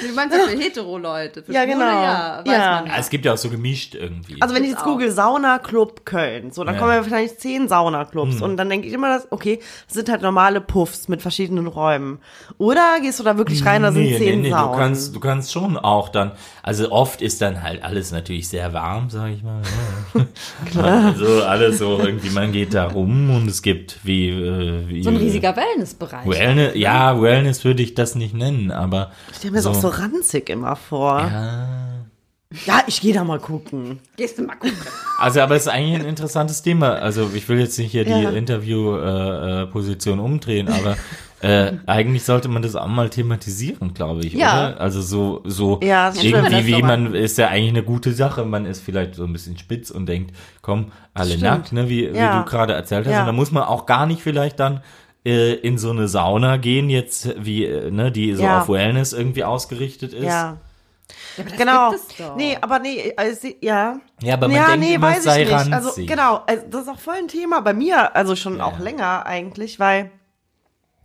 C: Du meinst ja für <laughs> Hetero-Leute. Für
A: Ja,
C: Schwule,
A: genau.
C: Ja, weiß
A: Ja.
C: man
E: Ja, es gibt ja auch so gemischt irgendwie.
A: Also wenn ich jetzt google Sauna-Club Köln, so, dann
E: Ja.
A: kommen ja wahrscheinlich zehn Sauna-Clubs
E: Hm.
A: und dann denke ich immer, dass, okay, das sind halt normale Puffs mit verschiedenen Räumen. Oder gehst du da wirklich rein, da sind
E: nee,
A: zehn
E: nee, nee, du
A: Saunen?
E: kannst, du kannst schon auch dann, also oft ist dann halt alles natürlich sehr warm, sag ich mal. ne? <laughs> Klar. Also alles so irgendwie, man geht da rum und es gibt wie, äh, wie
C: So ein riesiger Wellnessbereich.
E: Wellness, ja, Wellness würde ich das nicht nennen, aber
A: Ich stelle mir das auch so ranzig immer vor. Ja, ich gehe da mal gucken.
C: Gehst du mal gucken.
E: Also, aber es ist eigentlich ein interessantes Thema. Also, ich will jetzt nicht hier
A: Ja.
E: die Interview-Position äh, äh, umdrehen, aber äh, eigentlich sollte man das auch mal thematisieren, glaube ich,
C: Ja.
E: oder? Also so, so
A: Ja,
E: irgendwie, wie man ist ja eigentlich eine gute Sache. Man ist vielleicht so ein bisschen spitz und denkt, komm, alle
A: Stimmt.
E: nackt, ne, wie, wie
A: Ja.
E: du gerade erzählt hast.
A: Ja.
E: Und da muss man auch gar nicht vielleicht dann äh, in so eine Sauna gehen, jetzt wie, äh, ne, die so
A: Ja.
E: auf Wellness irgendwie ausgerichtet ist.
A: Ja.
C: Ja, aber das
A: Genau.
C: gibt es doch.
A: Nee, aber nee, also, ja.
E: Ja, aber man
A: ja,
E: denkt
A: nee,
E: immer,
A: weiß
E: sei
A: ich nicht. Also genau, also, das ist auch voll ein Thema bei mir, also schon auch länger eigentlich, weil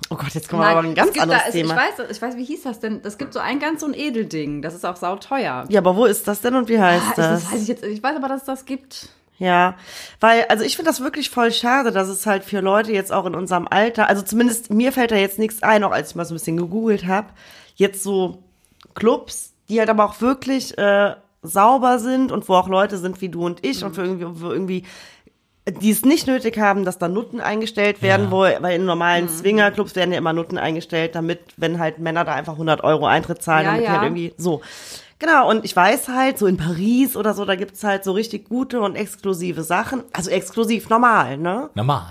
A: Oh Gott, jetzt kommen wir aber ein ganz anderes
C: da, es,
A: Thema.
C: Ich weiß, ich weiß, wie hieß das denn? Das gibt so ein ganz so ein Edelding. Das ist auch sauteuer.
A: ja, aber wo ist das denn und wie heißt
C: Ah,
A: das?
C: das weiß ich jetzt. Ich weiß aber, dass es das gibt.
A: Ja, weil, also ich finde das wirklich voll schade, dass es halt für Leute jetzt auch in unserem Alter, also zumindest mir fällt da jetzt nichts ein, auch als ich mal so ein bisschen gegoogelt habe, jetzt so Clubs, die halt aber auch wirklich äh, sauber sind und wo auch Leute sind wie du und ich und für irgendwie, wo irgendwie die es nicht nötig haben, dass da Nutten eingestellt werden, wo, weil in normalen
C: Mhm.
A: Swingerclubs werden ja immer Nutten eingestellt, damit, wenn halt Männer da einfach 100 Euro Eintritt zahlen,
C: Ja,
A: damit die
C: ja.
A: halt irgendwie so. Genau, und ich weiß halt, so in Paris oder so, da gibt's halt so richtig gute und exklusive Sachen. Also exklusiv normal, ne?
E: Normal.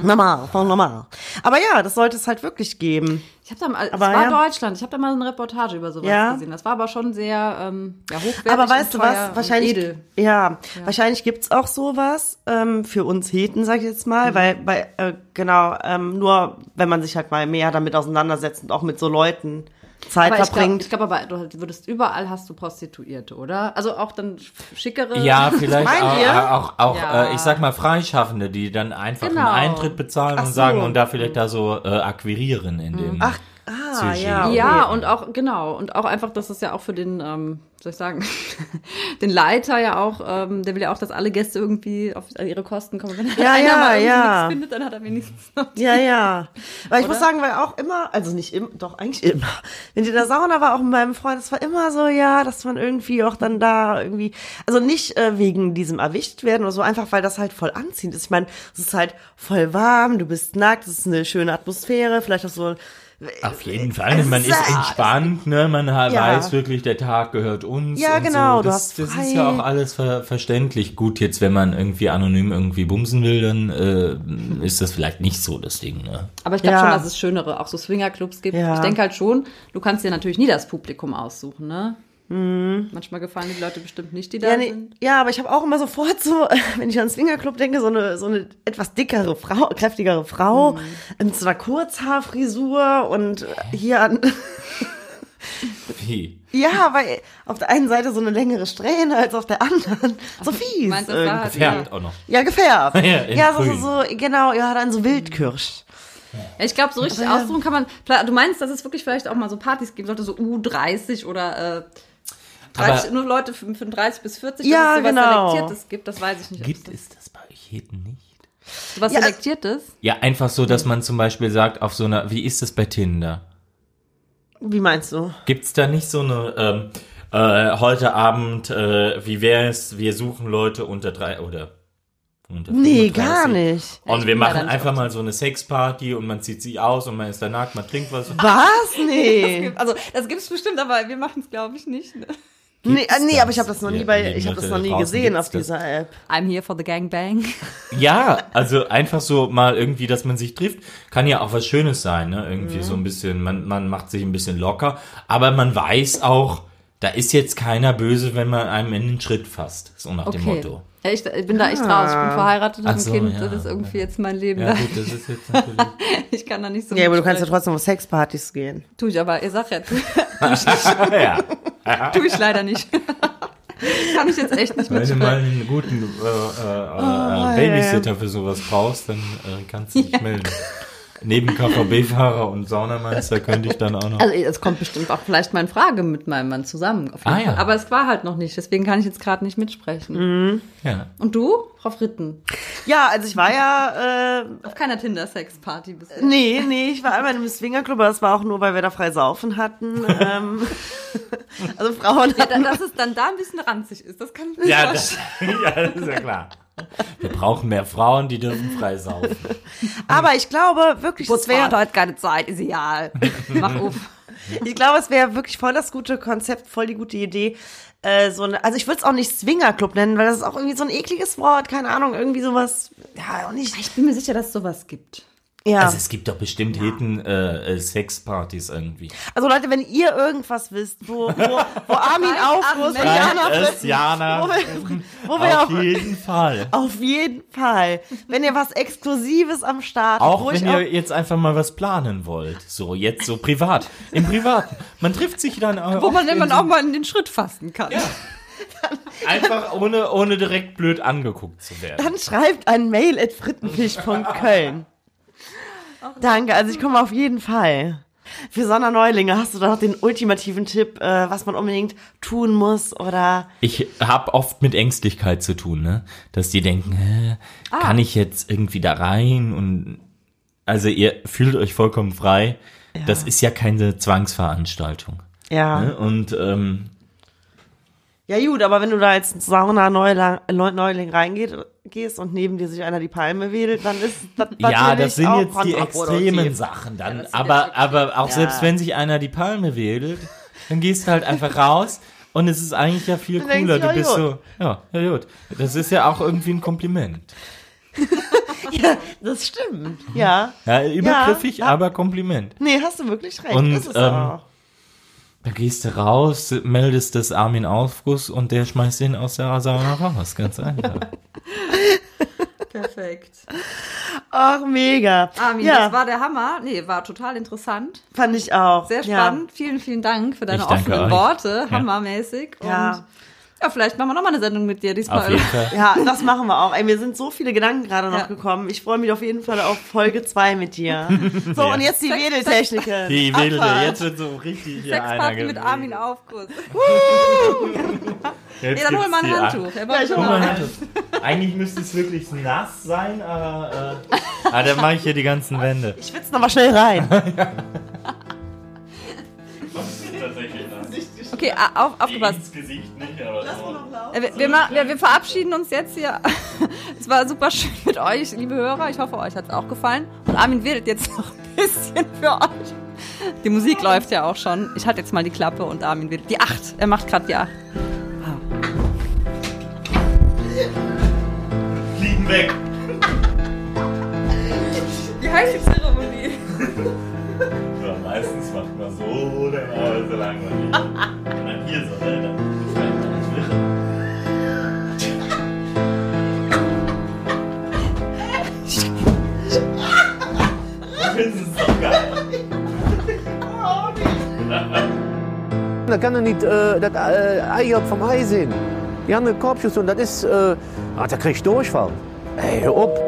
A: Normal, voll normal. Aber ja, das sollte es halt wirklich geben.
C: Ich habe da mal, es
A: Aber
C: war
A: ja.
C: Deutschland. Ich habe da mal eine Reportage über sowas
A: Ja.
C: gesehen. Das war aber schon sehr ähm, ja, hochwertig.
A: Aber weißt du was? Wahrscheinlich,
C: edel.
A: ja, wahrscheinlich gibt's auch sowas ähm, für uns Heten, sag ich jetzt mal,
C: Mhm.
A: weil, bei, äh, genau, ähm, nur wenn man sich halt mal mehr damit auseinandersetzt und auch mit so Leuten Zeit
C: Aber ich glaube,
A: verbringt.
C: ich glaub, aber du würdest überall hast du Prostituierte, oder? Also auch dann schickere.
E: Ja, <laughs> vielleicht
A: Meint
E: auch,
A: ihr?
E: auch, auch
C: Ja.
E: äh, ich sag mal, Freischaffende, die dann einfach
C: Genau.
E: einen Eintritt bezahlen
A: Ach
E: und sagen
A: so.
E: und da vielleicht da so äh, akquirieren in dem.
A: Ach, ah,
E: Sushi.
A: ja. Okay.
C: Ja, und auch, genau, und auch einfach, dass es ja auch für den, ähm, soll ich sagen, <laughs> den Leiter ja auch, ähm, der will ja auch, dass alle Gäste irgendwie auf an ihre Kosten kommen. Wenn
A: Ja,
C: einer
A: ja,
C: mal
A: ja.
C: nichts findet, dann hat er wenigstens noch.
A: Ja, ja. Weil ich
C: Oder?
A: muss sagen, weil auch immer, also nicht immer, doch eigentlich immer, wenn die in der Sauna war, auch mit meinem Freund, es war immer so, ja, dass man irgendwie auch dann da irgendwie, also nicht äh, wegen diesem erwischt werden oder so, einfach weil das halt voll anziehend ist. Ich meine, es ist halt voll warm, du bist nackt, es ist eine schöne Atmosphäre, vielleicht auch so
E: Auf jeden Fall. Man ist entspannt, ne? Man
A: Ja.
E: weiß wirklich, der Tag gehört uns.
A: Ja,
E: und
A: genau,
E: So.
A: du
E: Das,
A: hast
E: das ist ja auch alles ver verständlich. Gut, jetzt, wenn man irgendwie anonym irgendwie bumsen will, dann äh, ist das vielleicht nicht so das Ding, ne?
C: Aber ich glaube
A: Ja.
C: schon, dass es schönere, auch so Swingerclubs gibt.
A: Ja.
C: Ich denke halt schon, du kannst dir natürlich nie das Publikum aussuchen, ne? Manchmal gefallen die Leute bestimmt nicht, die da
A: Mhm. Ja, nee,
C: sind.
A: ja, aber ich habe auch immer sofort so, <laughs> wenn ich an Swingerclub denke, so eine, so eine etwas dickere Frau, kräftigere Frau, mit so einer Kurzhaarfrisur und hier an, <laughs>
E: Wie?
A: ja, weil auf der einen Seite so eine längere Strähne als auf der anderen. So fies.
C: meinst, das war
E: Gefärbt auch noch.
A: Ja, gefärbt. <laughs>
E: Ja,
A: ja, so, so, genau, ja, dann so Wildkirsch.
C: Ja, ich glaube, so richtig aussuchen kann man. Du meinst, dass es wirklich vielleicht auch mal so Partys geben sollte, so U30 oder äh, 30,
E: Aber-
C: nur Leute für 30 bis 40,
A: Ja,
C: dass es
A: genau.
C: Selektiertes gibt, das weiß ich nicht.
E: Gibt
C: es
E: es das bei euch jeden nicht?
C: das, sowas
A: Ja,
C: Selektiertes?
E: Ja, einfach so, dass man zum Beispiel sagt, auf so einer, wie ist das bei Tinder?
A: Wie meinst du?
E: Gibt's da nicht so eine, ähm, äh, heute Abend, äh, wie wär's, wir suchen Leute unter drei oder unter
A: Nee,
E: 35.
A: gar nicht.
E: Und
C: ich
E: wir machen einfach mal so eine Sexparty und man zieht sich aus und man ist da nackt, man trinkt was.
A: Was? <laughs> Nee.
C: Also, das gibt es bestimmt, aber wir machen es, glaube ich, nicht. Ne?
A: Nee, äh, nee, aber ich habe das noch nie
E: Ja,
A: bei,
E: nee,
A: ich habe das noch nie gesehen auf
E: das.
A: dieser App.
C: I'm here for the gangbang. <laughs>
E: Ja, also einfach so mal irgendwie, dass man sich trifft, kann ja auch was Schönes sein, ne? Irgendwie
A: Mhm.
E: so ein bisschen, man, man macht sich ein bisschen locker, aber man weiß auch, da ist jetzt keiner böse, wenn man einem in den Schritt fasst, so nach dem
C: Okay.
E: Motto.
C: Ja, ich, ich bin da echt raus. Ich bin verheiratet
E: Ach
C: und
E: so,
C: ein Kind.
E: ja.
C: Das ist irgendwie jetzt mein Leben.
E: Ja gut, das ist jetzt natürlich. <laughs>
C: Ich kann da nicht so
A: Ja, aber du kannst ja trotzdem auf Sexpartys gehen.
C: Tu ich aber, ihr sagt ja, tu, <laughs>
E: ja. <laughs>
C: tu ich leider nicht. <laughs> kann ich jetzt echt nicht
E: Wenn du mal einen guten äh, äh,
A: Oh,
E: äh, Babysitter für sowas brauchst, dann äh, kannst du dich melden. Neben KVB-Fahrer und Saunameister könnte ich dann auch noch.
C: Also es kommt bestimmt auch vielleicht mal in Frage mit meinem Mann zusammen. Auf jeden
E: Ah,
C: Fall.
E: ja.
C: Aber es war halt noch nicht, deswegen kann ich jetzt gerade nicht mitsprechen.
E: ja.
C: Und du, Frau Fritten?
A: Ja, also ich war ja, äh,
C: Auf keiner Tinder-Sex-Party bisher.
A: nee, nee, ich war einmal im Swingerclub, aber das war auch nur, weil wir da frei saufen hatten. <laughs> ähm, also Frauen
C: Ja,
A: hatten
C: da- dass es dann da ein bisschen ranzig ist, das kann ich mir
E: Ja,
C: vorstellen.
E: das, <laughs> ja, das ist ja klar. Wir brauchen mehr Frauen, die dürfen frei saufen.
A: Aber ich glaube wirklich, es wäre,
C: hat keine Zeit, ist egal. Mach auf. <laughs>
A: ich glaube, es wäre wirklich voll das gute Konzept, voll die gute Idee. Äh, so eine, also ich würde es auch nicht Swingerclub nennen, weil das ist auch irgendwie so ein ekliges Wort, keine Ahnung, irgendwie sowas, ja, auch nicht.
C: Ich bin mir sicher, dass es sowas gibt.
A: Ja.
E: Also es gibt doch bestimmt Heten äh, äh, Sexpartys irgendwie.
A: Also Leute, wenn ihr irgendwas wisst, wo, wo, wo Armin und
C: Schreibt
A: Jana Fritten,
E: Jana
A: wo wir, wo wir
E: auf
A: auf,
E: jeden Fall.
A: auf jeden Fall, wenn ihr was Exklusives am Start habt,
E: Auch
A: wo
E: wenn ihr jetzt einfach mal was planen wollt. So, jetzt so privat. Im Privaten. Man trifft sich dann auch.
C: Wo man immer
E: so-
C: auch mal in den Schritt fassen kann.
E: Einfach ohne, ohne direkt blöd angeguckt zu werden.
A: dann schreibt ein Mail at frittenfisch.köln. Danke, also ich komme auf jeden Fall. Für Sonderneulinge hast du da noch den ultimativen Tipp, äh, was man unbedingt tun muss oder
E: Ich habe oft mit Ängstlichkeit zu tun, ne? Dass die denken, hä, kann ich jetzt irgendwie da rein? Und also ihr fühlt euch vollkommen frei. Das ist ja keine Zwangsveranstaltung.
A: ja.
E: Ne? Und ähm,
A: Ja gut, aber wenn du da als Sauna-Neuling Neuling reingeht, gehst und neben dir sich einer die Palme wedelt, dann ist <laughs> das
E: ja,
A: natürlich
E: das sind
A: auch
E: jetzt die extremen Sachen dann.
C: das sind
E: aber, aber auch selbst wenn sich einer die Palme wedelt, dann gehst du halt einfach raus und es ist eigentlich ja viel
A: Dann
E: cooler.
A: du,
E: Du
A: ja,
E: bist
A: gut.
E: so, ja, ja gut. Das ist ja auch irgendwie ein Kompliment. <laughs>
A: Ja, das stimmt. Ja.
E: Ja, übergriffig,
A: Ja.
E: aber Kompliment.
A: Nee, hast du wirklich recht.
E: Und,
A: ist es
E: ähm,
A: auch.
E: Da gehst du raus, meldest das Armin Aufguss und der schmeißt den aus der Sauna raus. Ganz einfach. <laughs>
C: Perfekt.
A: Ach, mega.
C: Armin,
A: ja,
C: das war der Hammer. Nee, war total interessant.
A: fand ich auch.
C: Sehr
A: Ja.
C: spannend. Vielen, vielen Dank für deine offenen
E: euch.
C: Worte.
E: Ja.
C: Hammermäßig.
A: Ja.
C: Und ja, vielleicht machen wir nochmal eine Sendung mit dir diesmal.
E: Auf jeden Fall.
A: Ja, das machen wir auch. Ey, mir sind so viele Gedanken gerade noch
C: Ja.
A: gekommen. Ich freue mich auf jeden Fall auf Folge 2 mit dir. <laughs> So, und jetzt die Wedeltechniken.
E: Die
A: Abfahrt.
E: jetzt wird so richtig hier einer
C: Sexparty mit. Armin Aufguss. <laughs>
E: Jetzt
C: Nee, dann hol
E: gibt's
C: mal ein Handtuch.
A: Ja, ich hol
E: mal ein Handtuch. <laughs> Eigentlich müsste es wirklich nass sein, aber äh, ah, dann mache ich hier die ganzen Wände.
A: Ich schwitze nochmal schnell rein.
C: Okay, auf, aufgepasst.
E: Ins Gesicht nicht, aber so.
C: Äh, Wir, wir, ma- wir, wir verabschieden uns jetzt hier. <laughs> Es war super schön mit euch, liebe Hörer. Ich hoffe, euch hat es auch gefallen. Und Armin wedelt jetzt noch ein bisschen für euch. Die Musik läuft ja auch schon. Ich hatte jetzt mal die Klappe und Armin will. Die acht. Er macht gerade die acht.
E: Fliegen weg.
C: Wie heißt die
B: Da kann er nicht äh, das äh, Ei vom Ei sehen. Die haben eine Korbschuss und das ist, äh, ah, da krieg ich Durchfall. Ey, hör op.